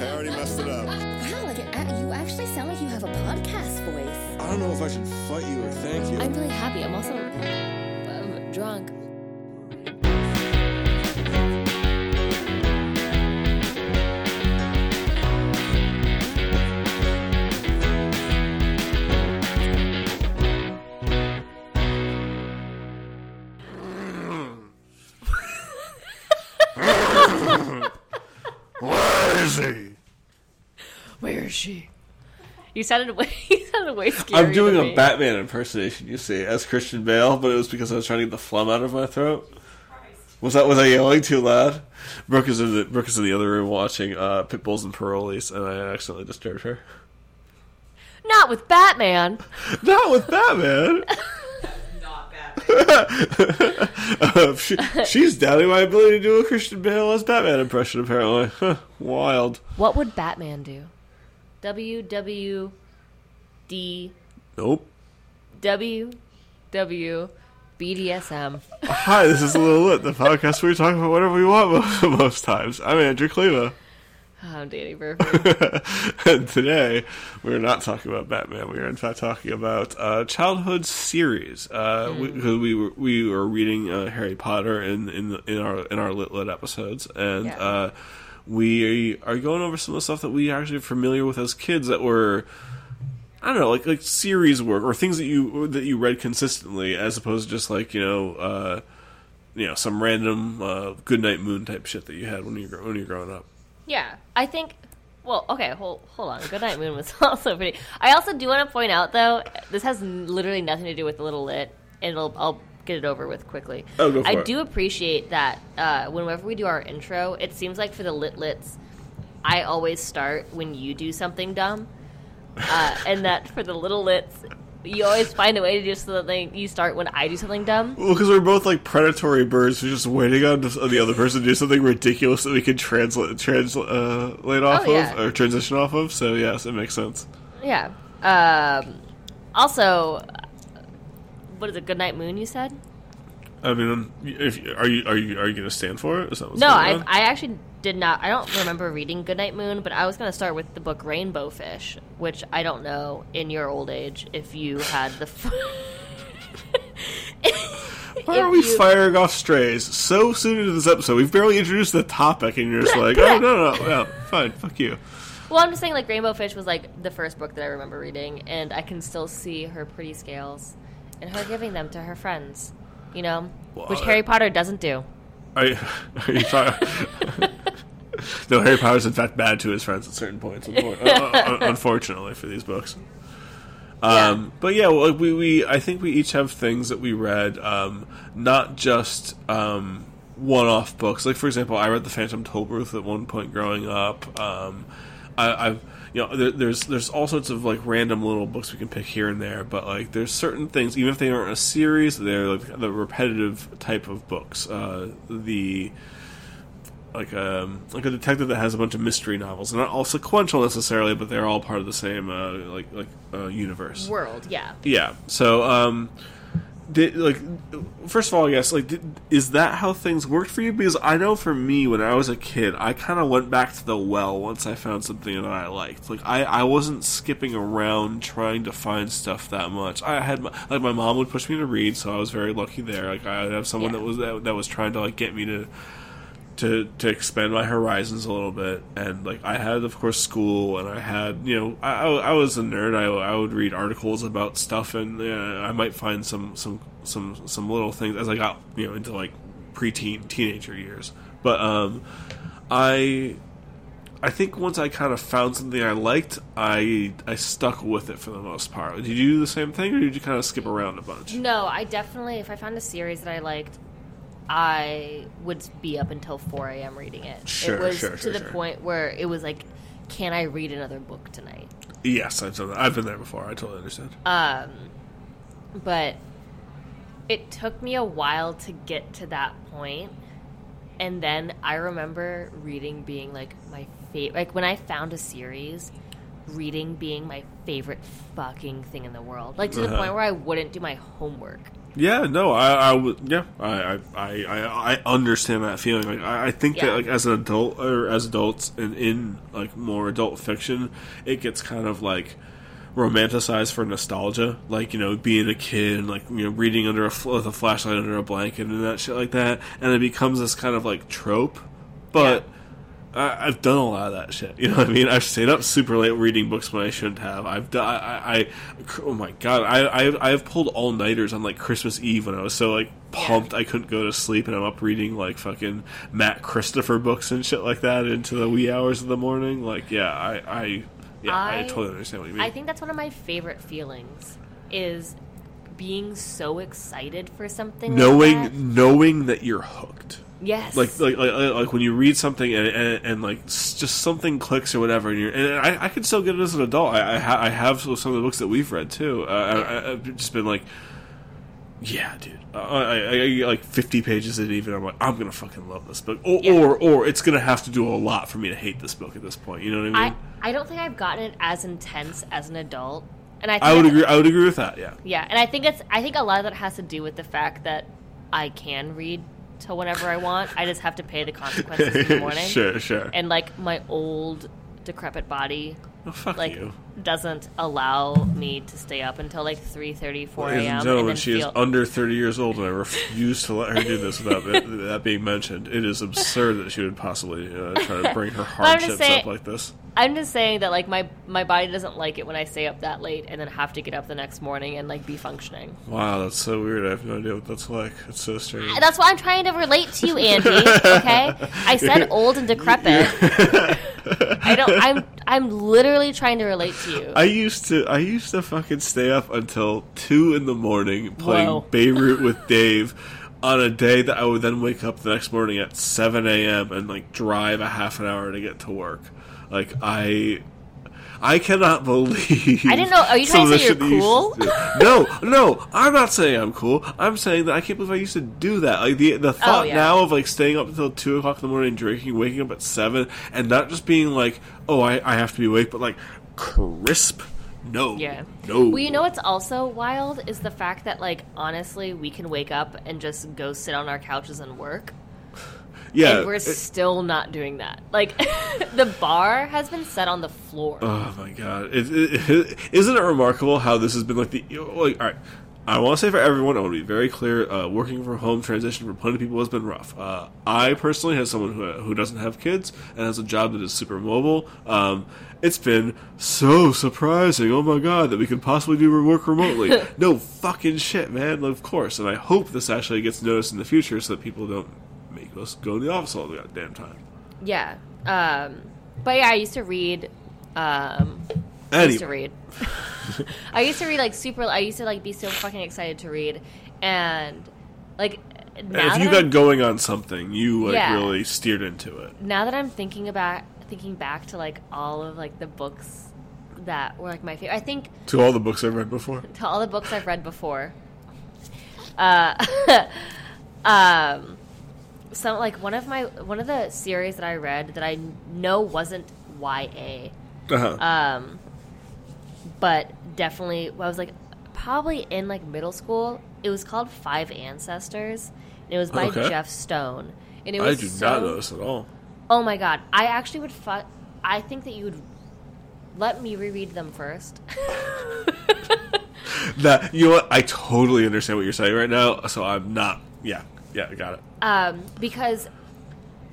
I already messed it up. Wow, like uh, you actually sound like you have a podcast voice. I don't know if I should fight you or thank you. I'm really happy. I'm also um, drunk. Sounded way. You sounded way. I'm doing a Batman impersonation, you see, as Christian Bale, but it was because I was trying to get the phlegm out of my throat. Was that was I yelling too loud? Brooke is in the Brooke is in the other room watching uh, Pitbulls and Parolees, and I accidentally disturbed her. Not with Batman. Not with Batman. Not bad. Uh, she, she's doubting my ability to do a Christian Bale as Batman impression. Apparently, Huh, wild. What would Batman do? W W D Nope. W W BDSM. Hi, this is a little lit, the podcast where we talk about whatever we want most, most times. I'm Andrew Kleva. I'm Danny Burford. and today we're not talking about Batman. We are in fact talking about uh, childhood series. Uh, we, 'cause we were we were reading uh, Harry Potter in in the, in our in our lit lit episodes, and Yeah. We are going over some of the stuff that we actually are familiar with as kids that were. I don't know, like like series work or things that you that you read consistently, as opposed to just like you know, uh, you know, some random uh, Goodnight Moon type shit that you had when you were- when you were growing up. Yeah, I think. Well, okay, hold hold on. Goodnight Moon was also pretty. I also do want to point out though, this has literally nothing to do with the little lit, and it'll, I'll get it over with quickly. Oh, go for I it. do appreciate that uh, whenever we do our intro, it seems like for the lit lits, I always start when you do something dumb, uh, and that for the little lits, you always find a way to do something. You start when I do something dumb. Well, because we're both like predatory birds, we're just waiting on the other person to do something ridiculous that we can translate translate uh, laid off Oh, yeah. of or transition off of. So yes, it makes sense. Yeah. Um, also, what is it? Goodnight Moon? You said. I mean, if are you are you are you going to stand for it? Is that what's No, I on? I actually did not. I don't remember reading Goodnight Moon, but I was going to start with the book Rainbow Fish, which I don't know in your old age if you had the. F- Why are we you- firing off strays so soon into this episode? We've barely introduced the topic, and you're just like, oh no no no, fine, fuck you. Well, I'm just saying, like Rainbow Fish was like the first book that I remember reading, and I can still see her pretty scales and her giving them to her friends. You know, Well, which I- Harry Potter doesn't do. Are you, are you trying? no, Harry Potter's in fact bad to his friends at certain points. uh, uh, unfortunately for these books. Um, But yeah, well, we, we I think we each have things that we read, um, not just um, one-off books. Like for example, I read The Phantom Tollbooth at one point growing up. Um, I, I've you know there, there's there's all sorts of like random little books we can pick here and there, but like there's certain things even if they aren't a series, they're like the repetitive type of books. Uh, the like um like a detective that has a bunch of mystery novels, not all sequential necessarily, but they're all part of the same uh, like like uh, universe. World, yeah. Yeah. So, um, did like first of all, I guess like did, is that how things worked for you? Because I know for me, when I was a kid, I kind of went back to the well once I found something that I liked. Like I, I wasn't skipping around trying to find stuff that much. I had my, like my mom would push me to read, so I was very lucky there. Like I have someone Yeah. that was that, that was trying to like get me to to to expand my horizons a little bit. And like I had of course school and I had you know I, I, was a nerd. I, I would read articles about stuff and uh, I might find some some some some little things as I got you know into like preteen teenager years. But um I I think once I kind of found something I liked I I stuck with it for the most part. Did you do the same thing or did you kind of skip around a bunch? No, I definitely, if I found a series that I liked, I would be up until 4 a.m. reading it. Sure, it was sure, to sure, the sure. point where it was like, can I read another book tonight? yes I've done that I've been there before I totally understand Um, but it took me a while to get to that point, and then I remember reading being like my favorite. Like when I found a series, reading being my favorite fucking thing in the world. Like to the Uh-huh. point where I wouldn't do my homework Yeah, no, I, I would. Yeah, I, I, I, I understand that feeling. Like, I, I think Yeah. that, like, as an adult or as adults and in like more adult fiction, it gets kind of like romanticized for nostalgia. Like, you know, being a kid and like you know reading under a fl- with a flashlight under a blanket and that shit like that, and it becomes this kind of like trope. But I, I've done a lot of that shit. You know what I mean? I've stayed up super late reading books when I shouldn't have. I've done. I, I, I oh my god, I, I, I've pulled all nighters on like Christmas Eve when I was so like pumped I couldn't go to sleep, and I'm up reading like fucking Matt Christopher books and shit like that into the wee hours of the morning. Like, yeah, I, I yeah, I, I- totally understand what you mean. I think that's one of my favorite feelings is being so excited for something. like knowing that. knowing that you're hooked. Yes, like like like, like when you read something and, and, and like just something clicks or whatever and, you're, and I, I can still get it as an adult. I I, ha- I have some of the books that we've read too. Uh, I, I've just been like yeah dude. Uh, I, I, I get like 50 pages in even. I'm like I'm gonna fucking love this book. Or, Yeah. or or it's gonna have to do a lot for me to hate this book at this point. You know what I mean? I I don't think I've gotten it as intense as an adult, and I think I would agree I would agree with that yeah. Yeah, and I think it's I think a lot of that has to do with the fact that I can read to whenever I want. I just have to pay the consequences in the morning. sure sure And like my old decrepit body oh, fuck like you doesn't allow me to stay up until like 3:30, 4 Ladies a.m. and and then she feel is under 30 years old, and I refuse to let her do this without that, that being mentioned. It is absurd that she would possibly uh, try to bring her hardships saying- up like this. I'm just saying that like my my body doesn't like it when I stay up that late and then have to get up the next morning and like be functioning. Wow, that's so weird. I have no idea what that's like. It's so strange. That's why I'm trying to relate to you, Andy. Okay, I said old and decrepit. I don't. I'm. I'm literally trying to relate to you. I used to I used to fucking stay up until two in the morning playing Whoa. Beirut with Dave on a day that I would then wake up the next morning at seven a.m. and like drive a half an hour to get to work. Like I. I cannot believe. I didn't know- are you trying to say you're you cool? used to do. No, no, I'm not saying I'm cool. I'm saying that I can't believe I used to do that. Like the the oh, thought Oh, yeah. now of like staying up until two o'clock in the morning, drinking, waking up at seven, and not just being like, oh, I, I have to be awake, but like crisp. No. Yeah. No. Well, you know what's also wild is the fact that like honestly, we can wake up and just go sit on our couches and work, Yeah. and we're it- still not doing that. Like the bar has been set on the floor. oh my god! Isn't it remarkable how this has been like the like? All right. I want to say for everyone, I want to be very clear. Uh, working from home transition for plenty of people has been rough. Uh, I personally, as someone who, who doesn't have kids and has a job that is super mobile, um, it's been so surprising. Oh my god, that we can possibly do work remotely. no fucking shit, man. Of course, and I hope this actually gets noticed in the future so that people don't us go to the office all the goddamn time. Yeah. Um, but yeah, I used to read. Um, I used to read. I used to read like super. I used to like be so fucking excited to read, and like now if you got going on something, you like Yeah. really steered into it. now that I'm thinking about thinking back to like all of like the books that were like my favorite. I think To all the books I've read before. to all the books I've read before. Uh, um, some like one of my one of the series that I read that I know wasn't YA. Uh-huh. um, but definitely I was like probably in like middle school. It was called Five Ancestors. And it was by Okay. Jeff Stone, and it I was do so, not know this at all. Oh my god! I actually would. Fu- I think that you would let me reread them first. That you know what? I totally understand what you're saying right now. So I'm not. Yeah, yeah, I got it. Um, because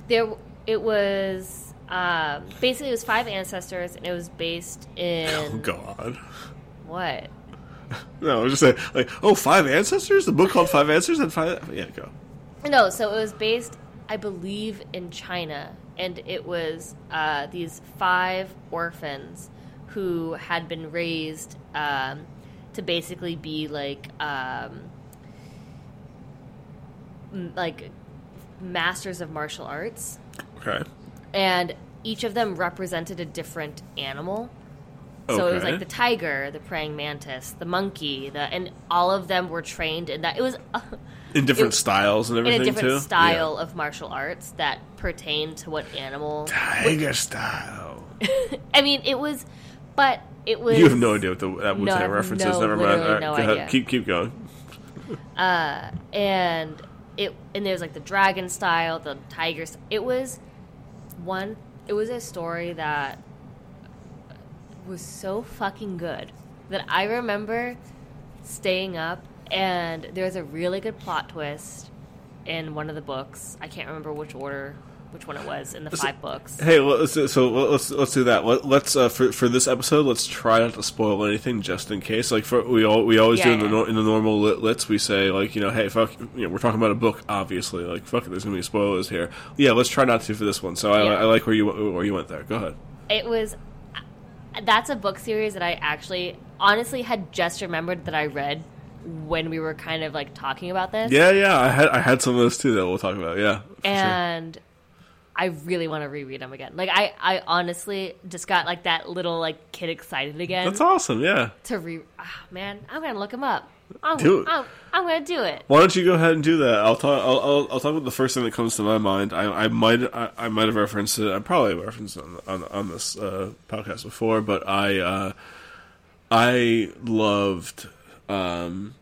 there it was um, basically it was five ancestors, and it was based in Oh, God! what? No, I was just saying, like, oh, five ancestors. The book called Five Ancestors and five. Yeah, go. No, so it was based, I believe, in China, and it was uh, these five orphans who had been raised um, to basically be like um, like masters of martial arts, Okay. and each of them represented a different animal. So it was like the tiger, the praying mantis, the monkey, the and all of them were trained in that. It was In different it- styles and everything in a different too. style of martial arts that pertain to what animal. Yeah. Tiger style. I mean, it was, but it was. You have no idea what the, that Wu Tang have reference no- is. Never mind. right, no ahead. idea. Keep keep going. uh, and it and there's like the dragon style, the tigers. It was one. It was a story that was so fucking good that I remember staying up and there's a really good plot twist in one of the books. I can't remember which order, which one it was in the five books. Hey, let's do, so let's let's do that. Let, let's uh, for for this episode, let's try not to spoil anything, just in case. Like for we all we always do Yeah, in the yeah. nor- in the normal lit lits, we say like you know, hey, fuck, you know, we're talking about a book, obviously. Like fuck, it, there's gonna be spoilers here. Yeah, let's try not to for this one. So I, Yeah. I like where you where you went there. Go ahead. It was. That's a book series that I actually, honestly, had just remembered that I read when we were kind of like talking about this. Yeah, yeah, I had I had some of those too that we'll talk about. Yeah, for sure. And I really want to reread them again. Like I, I honestly just got like that little like kid excited again that's awesome. Yeah. to re. Ah, man, I'm gonna look them up. I'm, Do it. I'm, I'm gonna do it. Why don't you go ahead and do that? I'll talk. I'll, I'll, I'll talk about the first thing that comes to my mind. I, I might I, I might have referenced it. I probably referenced it on on, on this uh, podcast before, but I uh, I loved um,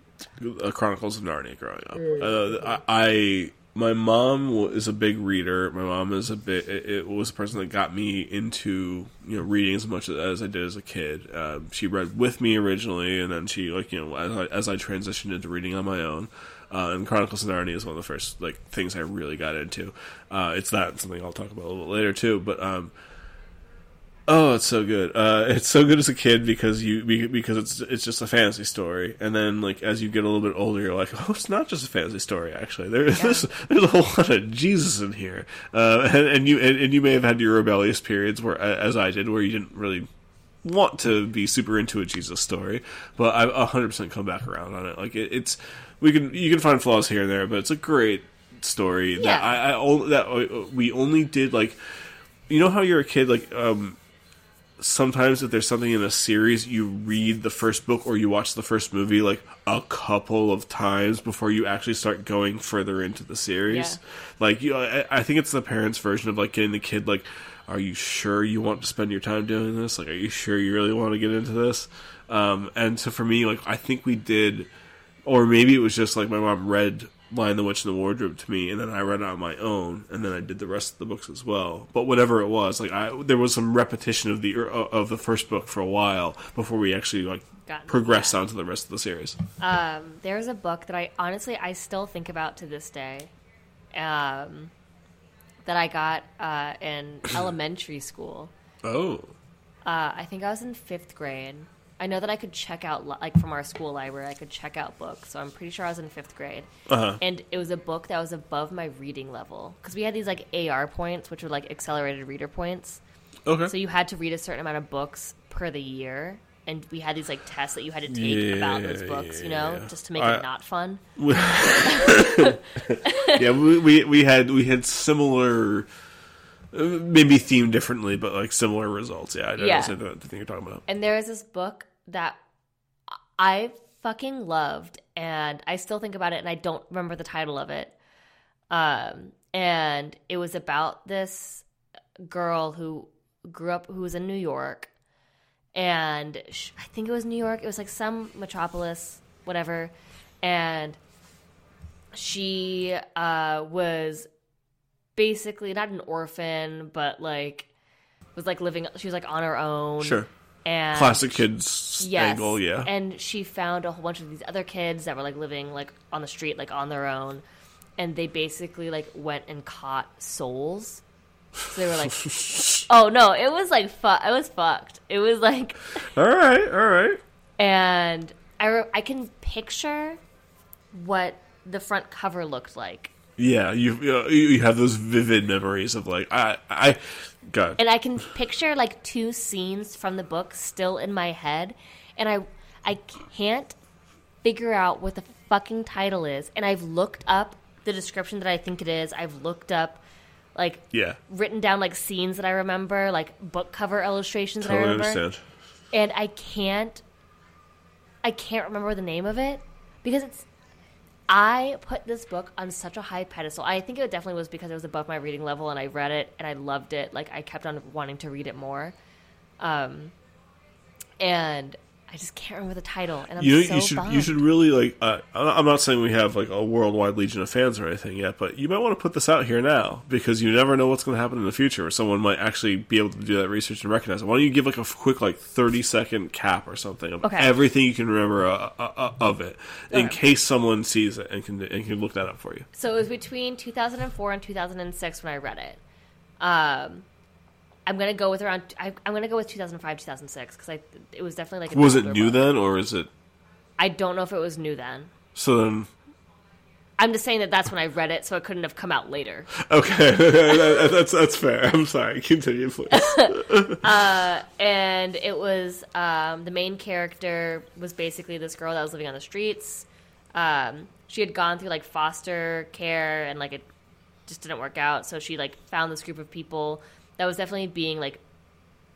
uh, Chronicles of Narnia growing up. Uh, I, I my mom is a big reader. My mom is a bit. It, was the person that got me into you know reading as much as I did as a kid. Um, she read with me originally, and then she like you know as I, as I transitioned into reading on my own. Uh, and Chronicles of Narnia is one of the first like things I really got into. Uh, it's that something I'll talk about a little later too. But um, Oh, it's so good. Uh, it's so good as a kid because you because it's it's just a fantasy story, and then like as you get a little bit older, you're like, oh, it's not just a fantasy story. Actually, there, there's there's a whole lot of Jesus in here, uh, and, and you and, and you may have had your rebellious periods where, as I did, where you didn't really want to be super into a Jesus story, but I've hundred percent come back around on it. Like it, it's we can you can find flaws here and there, but it's a great story that Yeah. I, I o- that uh, we only did like you know how you're a kid like um sometimes if there's something in a series you read the first book or you watch the first movie like a couple of times before you actually start going further into the series. Yeah. like you I, I think it's the parents version of like getting the kid like are you sure you want to spend your time doing this? Like are you sure you really want to get into this? Um and so for me like i think we did or maybe it was just like my mom read Lion the Witch and the Wardrobe to me, and then I read it on my own, and then I did the rest of the books as well. But whatever it was, like I, there was some repetition of the of the first book for a while before we actually like Got- progressed on to the rest of the series. Um, there's a book that I honestly I still think about to this day. Um, that I got uh, in elementary school. Oh, Uh, I think I was in fifth grade. I know that I could check out like from our school library. I could check out books, so I'm pretty sure I was in fifth grade. Uh-huh. And it was a book that was above my reading level because we had these like AR points, which were like accelerated reader points. okay. So you had to read a certain amount of books per the year, and we had these like tests that you had to take about those Yeah, books, you know, yeah. just to make I- it not fun. yeah, we, we we had we had similar, maybe themed differently, but like similar results. Yeah, I know Yeah. the thing you're talking about. And there is this book that I fucking loved, and I still think about it, and I don't remember the title of it. Um, and it was about this girl who grew up, who was in New York, and sh- I think it was New York. It was like some metropolis, whatever, and she uh, was basically not an orphan, but like was like living. She was like on her own. Sure, And classic kids yes, angle. Yeah, And she found a whole bunch of these other kids that were like living like on the street, like on their own, and they basically like went and caught souls. So they were like, "Oh no, it was like fu- It was fucked. It was like." all right, all right. and I, re- I can picture what the front cover looked like Yeah, you uh, you you have those vivid memories of like I I God. and i can picture like two scenes from the book still in my head and i i can't figure out what the fucking title is and i've looked up the description that i think it is i've looked up like yeah, written down like scenes that i remember like book cover illustrations that i remember understand. and I can't I can't remember the name of it because it's I put this book on such a high pedestal. I think it definitely was because it was above my reading level and I read it and I loved it. Like I kept on wanting to read it more. Um and I just can't remember the title, and I'm You so you should bummed. you should really like. Uh, I'm not saying we have like a worldwide legion of fans or anything yet, but you might want to put this out here now because you never know what's going to happen in the future. Where someone might actually be able to do that research and recognize it. Why don't you give like a quick like 30 second cap or something of Okay. everything you can remember uh, uh, uh, of it, in Okay. case someone sees it and can and can look that up for you. So it was between 2004 and 2006 when I read it. Um, I'm gonna go with around. I, I'm gonna go with 2005, 2006 because I it was definitely like. Was it new book. then, or is it? I don't know if it was new then. So then, I'm just saying that that's when I read it, so it couldn't have come out later. okay, That- that's that's fair. I'm sorry. Continue, please. and it was um, the main character was basically this girl that was living on the streets. Um, she had gone through like foster care and like it just didn't work out, so she like found this group of people that was definitely being like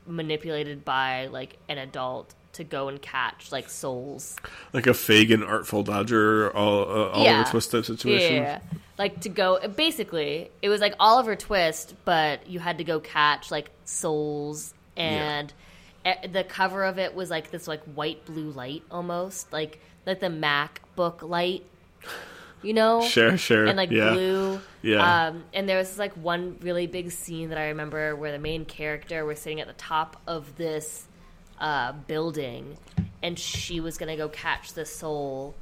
manipulated by like an adult to go and catch like souls. like a Fagin artful dodger, all uh, Oliver Yeah. Twist type situation. Yeah. Like to go basically it was like Oliver Twist, but you had to go catch like souls and e- the cover of it was like this like white blue light almost, like like the MacBook light. You know? Sure, sure. And like yeah. blue. Yeah. Um, and there was this, like one really big scene that I remember where the main character was sitting at the top of this uh, building, and she was gonna go catch the soul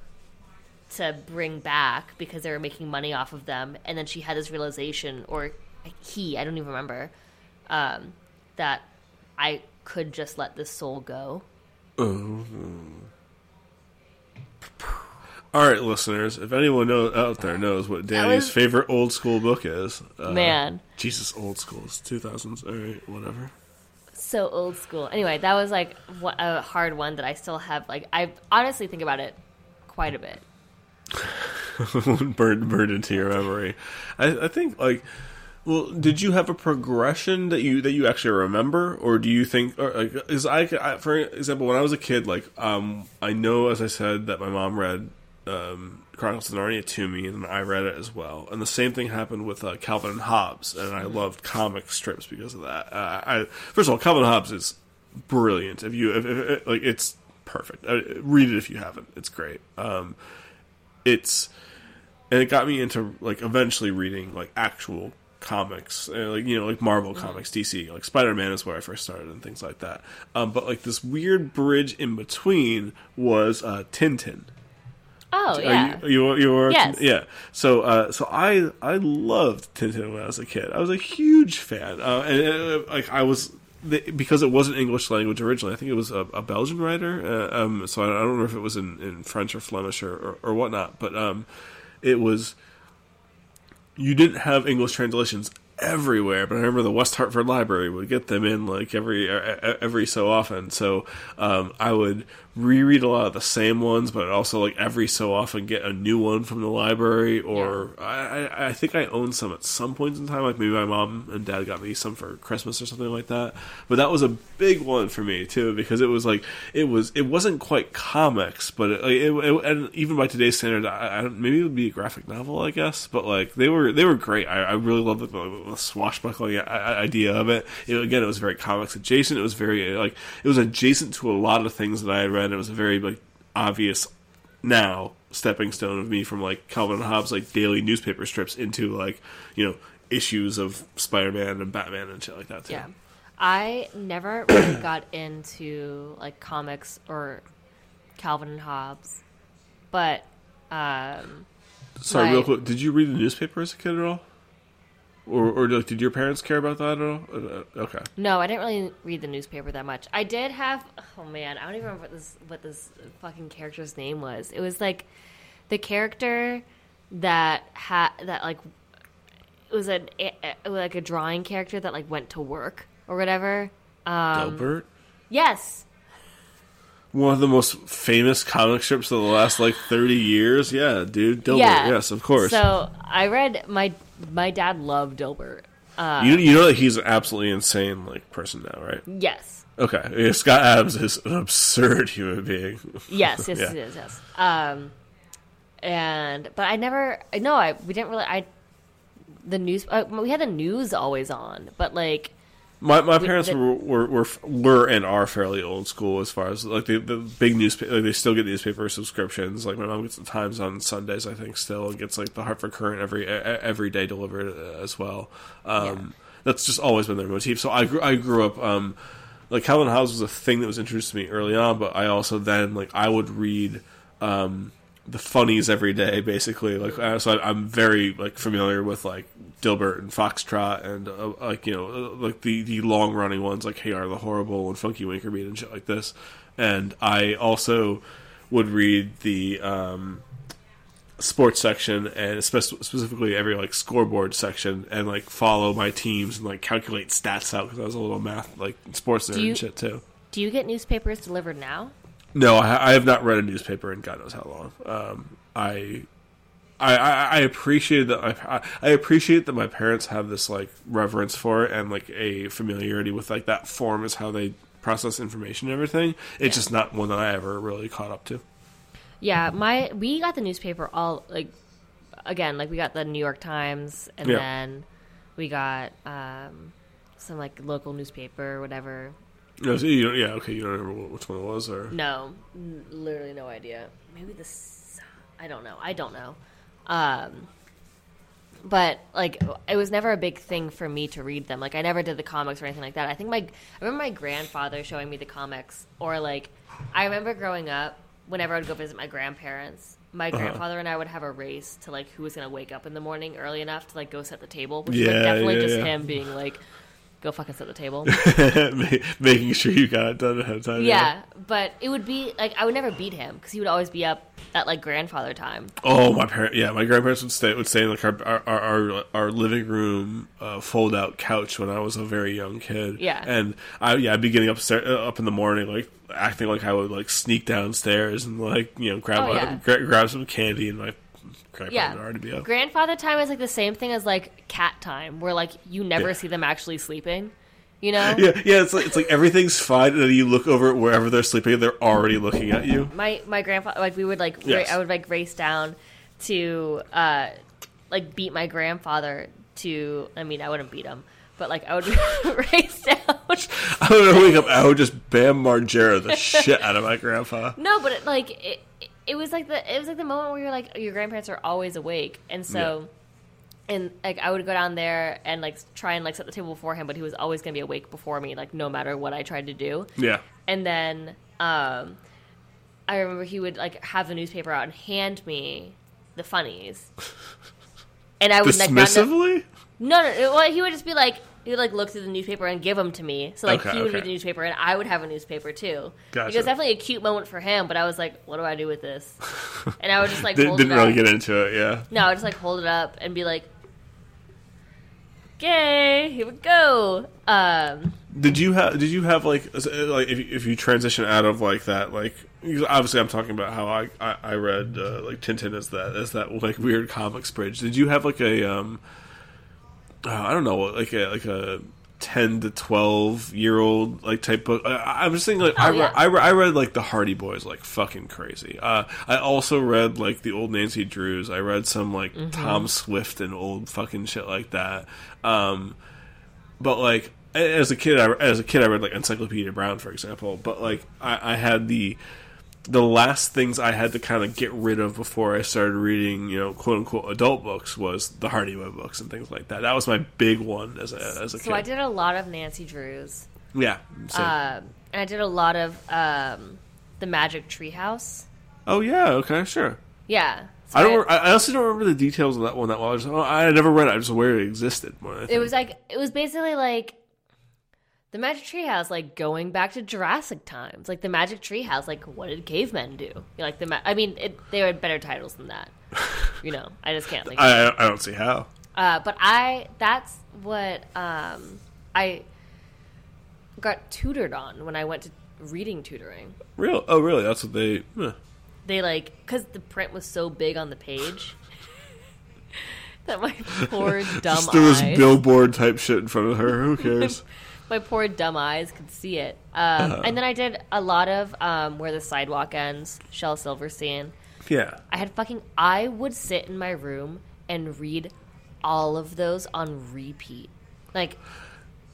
to bring back because they were making money off of them. And then she had this realization, or he, I don't even remember, um, that I could just let this soul go. All right, listeners. If anyone know, out there knows what Danny's was- favorite old school book is, uh, Man. Jesus, old school, it's two thousands. All right, whatever. so old school. Anyway, that was like a hard one that I still have. Like, I honestly think about it quite a bit. burned burned into your memory. I, I think like. Well, did you have a progression that you that you actually remember, or do you think? Or like, is I, I for example, when I was a kid, like um, I know as I said that my mom read um, Chronicles of Narnia to me, and I read it as well. And the same thing happened with uh, Calvin and Hobbes, and I loved comic strips because of that. Uh, I first of all, Calvin and Hobbes is brilliant. If you if, if, like, it's perfect. Uh, read it if you haven't. It's great. Um, it's and it got me into like eventually reading like actual comics uh, like you know like marvel comics dc like spider-man is where i first started and things like that um, but like this weird bridge in between was uh, tintin Oh yeah, you, you, you were Yes. yeah. So uh, so I I loved Tintin when I was a kid. I was a huge fan, uh, and uh, like I was the, because it wasn't English language originally. I think it was a, a Belgian writer. Uh, um, so I, I don't know if it was in, in French or Flemish or, or, or whatnot, but um, it was. You didn't have English translations everywhere, but I remember the West Hartford Library would get them in like every every so often. So um, I would reread a lot of the same ones, but also like every so often get a new one from the library. Or I, I, I think I owned some at some points in time. Like maybe my mom and dad got me some for Christmas or something like that. But that was a big one for me too because it was like it was it wasn't quite comics, but it, like, it, it and even by today's standard, I, I maybe it would be a graphic novel, I guess. But like they were they were great. I, I really loved the, the swashbuckling idea of it. it. Again, it was very comics adjacent. It was very like it was adjacent to a lot of things that I had read. It was a very like obvious now stepping stone of me from like Calvin and Hobbes like daily newspaper strips into like you know issues of Spider Man and Batman and shit like that too. yeah. I never really got into like comics or Calvin and Hobbes, but um, Sorry, real quick. Did you read the newspaper as a kid at all? Or, or like, did your parents care about that at all? Uh, okay. no, I didn't really read the newspaper that much. I did have. Oh man, I don't even remember what this what this fucking character's name was. It was like the character that had that like it was an it was like a drawing character that like went to work or whatever. Um, Delbert? yes, One of the most famous comic strips of the last like 30 years. Yeah, dude. Dilbert. yeah, Yes, of course. So I read my my dad loved Dilbert. Uh, you, you know that he's an absolutely insane like person now, right? yes, Okay. Yeah, Scott Adams is an absurd human being. yes, yes, Yeah. yes. Um, and but I never. No, I we didn't really. I the news. Uh, we had the news always on, but like My my parents the- were, were were were and are fairly old school as far as like the the big newspaper. Like they still get newspaper subscriptions. Like my mom gets the Times on Sundays, I think, still and gets like the Hartford Courant every every day delivered uh, as well. Um, That's just always been their motif. So I grew I grew up. Um, like Calvin House was a thing that was introduced to me early on, but I also then like I would read um, the funnies every day, basically. Like uh, so, I, I'm very like familiar with like Dilbert and Foxtrot and uh, like you know uh, like the the long running ones like Hagar the Horrible and Funky Winkerbean and shit like this. And I also would read the um, sports section and spe- specifically every like scoreboard section and like follow my teams and like calculate stats out because I was a little math like sports nerd you- and shit too. Do you get newspapers delivered now? No, I, I have not read a newspaper in God knows how long. Um, I, I, I appreciate that. I, I appreciate that my parents have this like reverence for it and like a familiarity with like that form is how they process information and everything. It's just not one that I ever really caught up to. Yeah, my we got the newspaper all like again, like we got the New York Times and Yeah. then we got um some like local newspaper or whatever. So you yeah, okay, you don't remember wh- which one it was, or No, literally no idea. Maybe this I don't know. I don't know. Um but like it was never a big thing for me to read them. Like I never did the comics or anything like that. I think my I remember my grandfather showing me the comics or like I remember growing up whenever I would go visit my grandparents, my Uh-huh. grandfather and I would have a race to like who was going to wake up in the morning early enough to like go set the table, which is Yeah, like definitely yeah, just yeah. him being like go fucking set the table. Making sure you got it done ahead of time. yeah, but it would be like I would never beat him because he would always be up at like grandfather time. Oh, my parent. Yeah, my grandparents would stay would stay in like our our our, our, living room uh, fold out couch when I was a very young kid. Yeah. and I yeah I'd be getting upstairs uh, up in the morning like acting like I would like sneak downstairs and like you know grab Oh, a- yeah. gra- grab some candy and my Yeah. would already be up. Grandfather time is like the same thing as like cat time, where like you never Yeah. see them actually sleeping. You know, Yeah, yeah. It's like it's like everything's fine, and then you look over wherever they're sleeping, and they're already looking at you. my my grandfather like we would like ra- I would like race down to uh like beat my grandfather to. I mean, I wouldn't beat him, but like I would race down. I would wake up. I would just bam Margera the shit out of my grandpa. No, but it, like it, it was like the it was like the moment where you're like your grandparents are always awake, and so. And like I would go down there and like try and like set the table for him, but he was always gonna be awake before me, like no matter what I tried to do. Yeah. And then um, I remember he would like have the newspaper out and hand me the funnies, and I would like Dismissively? no, no, no. Well, he would just be like, he would like look through the newspaper and give them to me. So like Okay, he would okay. read the newspaper and I would have a newspaper too. Gotcha. It was definitely a cute moment for him, but I was like, what do I do with this? And I would just like Didn't, hold didn't it really get into it. Yeah. No, I would just like hold it up and be like, okay, here we go. Um, Did you have? Did you have like like if you, if you transition out of like that like obviously I'm talking about how I I, I read uh, like Tintin as that as that like weird comics bridge. Did you have like a um uh, I don't know like a like a ten to twelve year old like type book? I, I'm just thinking like I, Oh, read, yeah. I read I read like the Hardy Boys like fucking crazy. Uh, I also read like the old Nancy Drews. I read some like Mm-hmm. Tom Swift and old fucking shit like that. Um, but like as a kid, I, as a kid, I read like Encyclopedia Brown, for example. But like I, I had the the last things I had to kind of get rid of before I started reading, you know, quote unquote adult books was the Hardy Boy books and things like that. That was my big one as a as a kid. so kid. I did a lot of Nancy Drews. Yeah. Um, and I did a lot of um, the Magic Treehouse. oh yeah. Okay. Sure. Yeah. So I don't. I, I also don't remember the details of that one that well. I, just, oh, I never read it. I was aware it existed. More It was like it was basically like the Magic tree Treehouse, like going back to Jurassic times, like the Magic tree Treehouse. Like, what did cavemen do? Like the, ma- I mean, it, they had better titles than that. You know, I just can't think. of I, I don't see how. Uh, but I that's what um, I got tutored on when I went to reading tutoring. Real? Oh, really? That's what they. huh. They like because the print was so big on the page that my poor dumb Just there was eyes, billboard type shit in front of her. Who cares? My poor dumb eyes could see it. Um, Uh-huh. And then I did a lot of um, where the sidewalk ends, Shel Silverstein. yeah. I had fucking. I would sit in my room and read all of those on repeat. Like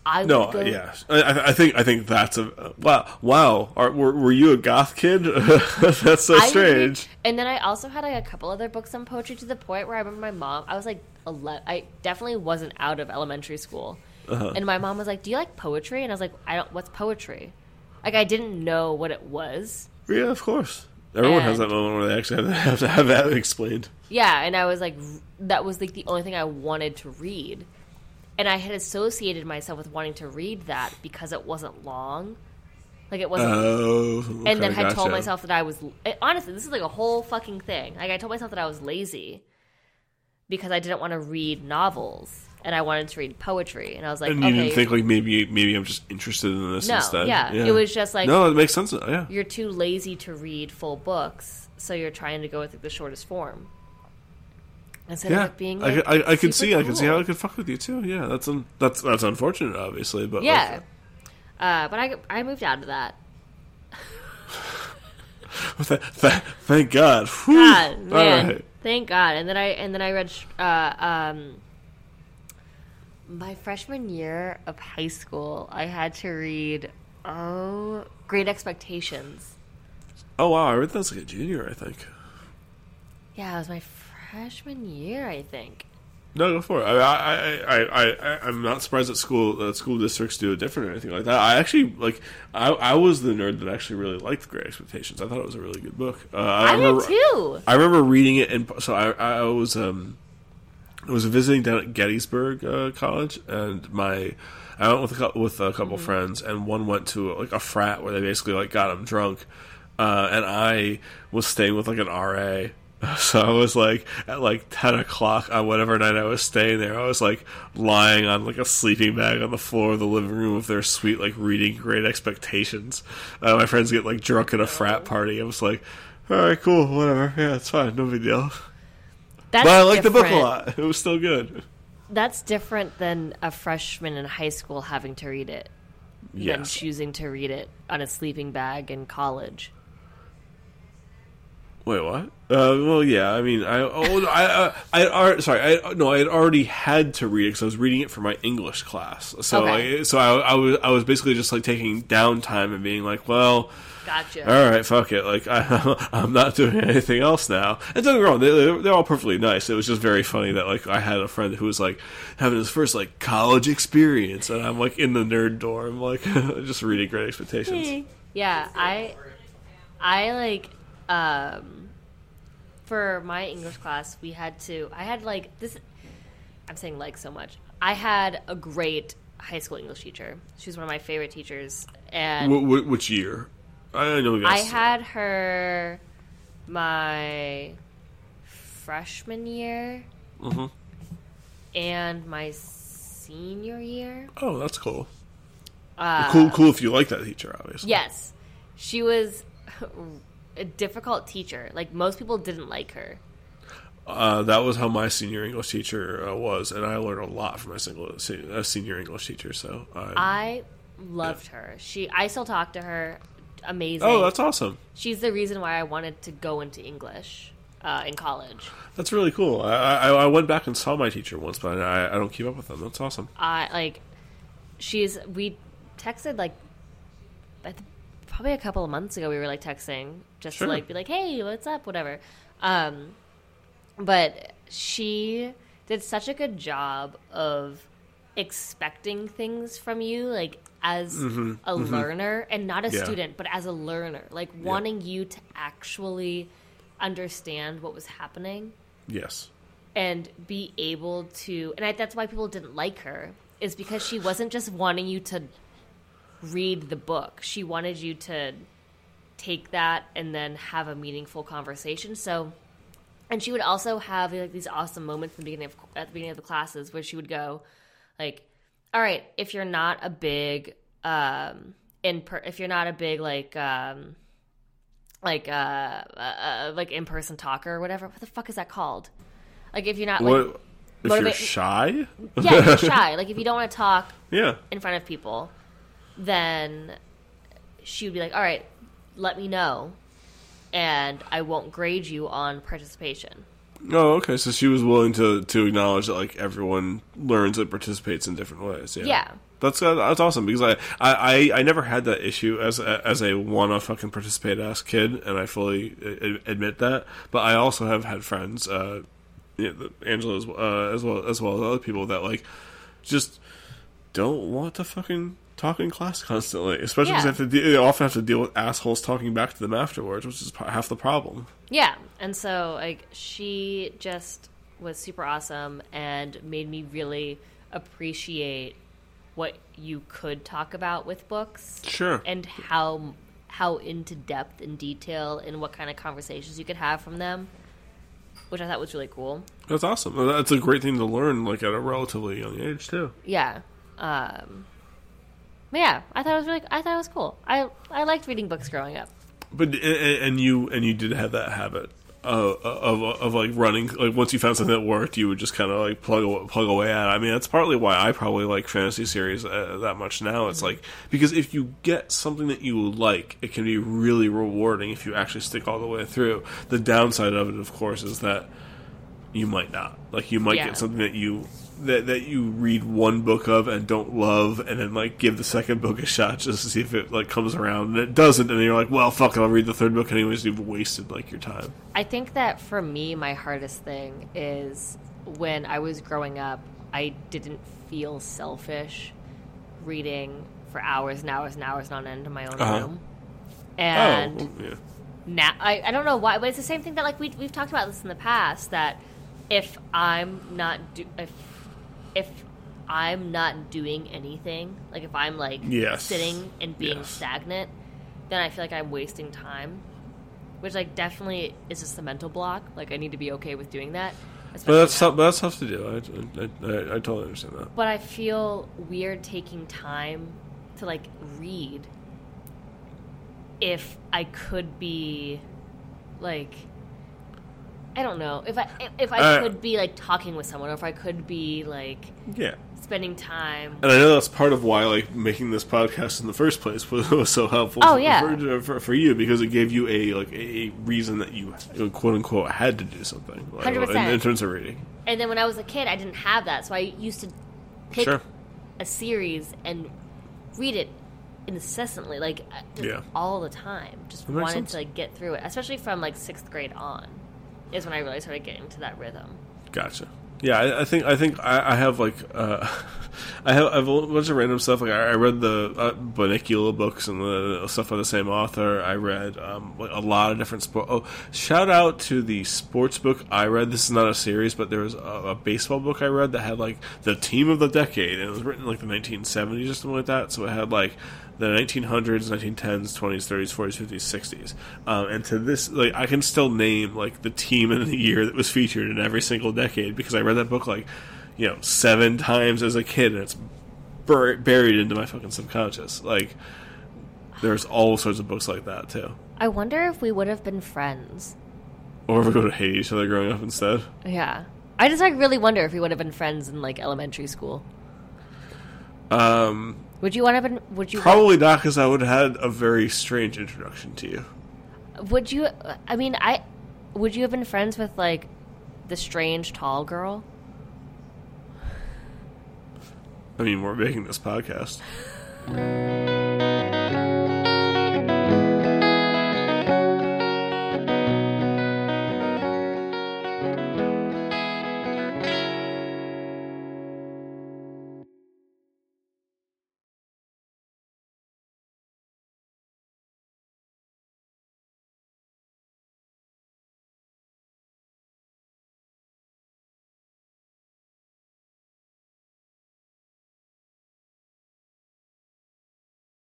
I would No, go, yeah, I- I, I think I think that's a wow. Wow, Are, were, were you a goth kid? that's so I strange. read- and then I also had like a couple other books on poetry to the point where I remember my mom. I was like, 11, I definitely wasn't out of elementary school, Uh-huh. and my mom was like, "Do you like poetry?" And I was like, "I don't. What's poetry?" Like I didn't know what it was. Yeah, of course. Everyone has that moment where they actually have to have, to have that explained. Yeah, and I was like, that was like the only thing I wanted to read, and I had associated myself with wanting to read that because it wasn't long, like it wasn't. Oh, and then okay, had told myself that I was eh, honestly, this is like a whole fucking thing. Like I told myself that I was lazy because I didn't want to read novels and I wanted to read poetry, and I was like, And you okay, didn't think like maybe maybe I'm just interested in this No, instead. yeah. It was just like- no, it makes sense. Yeah, you're too lazy to read full books, so you're trying to go with like, the shortest form. Instead yeah. of being I, like, I, I could super see I could see how I could fuck with you too. Yeah, that's un, that's that's unfortunate, obviously, but Yeah. Uh, but I, I moved out of that. th- th- thank God. God, man, right. thank God. And then I and then I read uh, um, my freshman year of high school. I had to read oh, Great Expectations. Oh wow, I read that as like a junior, I think. Yeah, it was my freshman year, I think. No, go for it. I, I, I, I, I, I'm not surprised that school that school districts do it different or anything like that. I actually like. I, I was the nerd that actually really liked Great Expectations. I thought it was a really good book. Uh, I, I, remember, did too. I remember reading it, and so I, I was um, I was visiting down at Gettysburg uh, College, and my I went with a, cou- with a couple friends, and one went to like a frat where they basically like got him drunk, uh, and I was staying with like an RA. So I was like at like ten o'clock on whatever night I was staying there. I was like lying on like a sleeping bag on the floor of the living room of their suite, like reading Great Expectations. Uh, my friends get like drunk at a frat party. I was like, all right, cool, whatever. Yeah, it's fine, no big deal. That's But I liked the book a lot. It was still good. That's different than a freshman in high school having to read it than Yes. choosing to read it on a sleeping bag in college. Wait, what? Uh, well, yeah. I mean, I, oh, I, uh, I, I, sorry, I, no, I had already had to read it because I was reading it for my English class. So, Okay. I, so I, I was, I was basically just like taking downtime and being like, well, Gotcha. all right, fuck it. Like, I, I'm not doing anything else now. And don't get me wrong, they, they're, they're all perfectly nice. It was just very funny that like I had a friend who was like having his first like college experience, and I'm like in the nerd dorm, like just reading Great Expectations. Yeah, I I like um for my English class we had to I had like this I'm saying like so much. I had a great high school English teacher. She was one of my favorite teachers and Wh- wh- which year? I know. got had her my freshman year Mhm. and my senior year. Oh, that's cool. Uh, cool, cool if you like that teacher, obviously. Yes. She was a difficult teacher. Like most people didn't like her. Uh, that was how my senior English teacher uh, was, and I learned a lot from my single uh, senior English teacher. So, I, I loved her. She I still talk to her. Amazing. oh, that's awesome. She's the reason why I wanted to go into English uh, in college. That's really cool. I, I, I went back and saw my teacher once, but I, I don't keep up with them. That's awesome. I like she's we texted like I th- probably a couple of months ago we were like texting just Sure. to like be like hey what's up whatever um but she did such a good job of expecting things from you like as a learner and not a Mm-hmm. Yeah. student but as a learner like wanting you to actually understand what was happening Yes. and be able to and I, that's why people didn't like her is because she wasn't just wanting you to read the book she wanted you to take that and then have a meaningful conversation so and she would also have like these awesome moments in the beginning of at the beginning of the classes where she would go like all right if you're not a big um in per- if you're not a big like um like uh, uh, uh like in person talker or whatever what the fuck is that called like if you're not like what if you're shy? yeah if you're shy like if you don't want to talk Yeah. in front of people, then she would be like, "All right, let me know, and I won't grade you on participation." Oh, okay. So she was willing to to acknowledge that like everyone learns and participates in different ways. Yeah. Yeah. That's uh, that's awesome because I, I, I, I never had that issue as a, as a wanna fucking participate ass kid, and I fully admit that. But I also have had friends, uh, you know, Angela as, uh, as well as well as other people that like just don't want to fucking talk in class constantly, especially because Yeah. they, have to de- they often have to deal with assholes talking back to them afterwards, which is half the problem. Yeah, and so like she just was super awesome and made me really appreciate what you could talk about with books Sure. and how how into depth and detail and what kind of conversations you could have from them, which I thought was really cool. That's awesome. That's a great thing to learn, like at a relatively young age too. Yeah. Um but yeah, I thought it was really I thought it was cool. I I liked reading books growing up. But and, you and you did have that habit of, of of like running. Like once you found something that worked, you would just kind of like plug plug away at. it. I mean, that's partly why I probably like fantasy series uh, that much now. It's like because if you get something that you like, it can be really rewarding if you actually stick all the way through. The downside of it, of course, is that you might not. Like you might Yeah. get something that you that that you read one book of and don't love, and then like give the second book a shot just to see if it like comes around, and it doesn't, and then you're like, well, fuck it, I'll read the third book anyways. You've wasted like your time. I think that for me, my hardest thing is when I was growing up, I didn't feel selfish reading for hours and hours and hours on end in my own Uh-huh. room. And oh, yeah. now I, I don't know why, but it's the same thing that like we we've talked about this in the past that if I'm not do if if I'm not doing anything, like if I'm like Yes. sitting and being Yes. stagnant, then I feel like I'm wasting time. Which like definitely is just a mental block. Like I need to be okay with doing that. But that's tough, but that's tough to do. I, I, I, I totally understand that. But I feel weird taking time to like read if I could be like I don't know if I if, I Uh, could be like talking with someone or if I could be like Yeah. spending time. And I know that's part of why, like, making this podcast in the first place was, was so helpful. Oh, for, yeah. for, for, for you because it gave you a like a reason that you quote unquote had to do something. like, 100%. In, in terms of reading. And then when I was a kid, I didn't have that, so I used to pick Sure. a series and read it incessantly, like uh, Yeah. all the time. Just wanted sense. to like get through it, especially from like sixth grade on, is when I really started getting to that rhythm. Gotcha. Yeah, I, I think I think I, I have like uh, I have I have a bunch of random stuff. Like I, I read the uh, Bunnicula books and the stuff by the same author. I read um, like a lot of different sport. Oh, shout out to the sports book I read. This is not a series, but there was a, a baseball book I read that had like the team of the decade, and it was written like the 1970s or something like that. So it had like the 1900s, 1910s, 20s, 30s, 40s, 50s, 60s. Um, and to this, like, I can still name, like, the team in the year that was featured in every single decade because I read that book, like, you know, seven times as a kid and it's bur- buried into my fucking subconscious. Like, there's all sorts of books like that, too. I wonder if we would have been friends. Or if we go to hate each other growing up instead. Yeah. I just like really wonder if we would have been friends in like elementary school. Um, Would you want to have been? Would you? probably not because I would have had a very strange introduction to you. Would you? I mean, I. Would you have been friends with like the strange tall girl? I mean, we're making this podcast.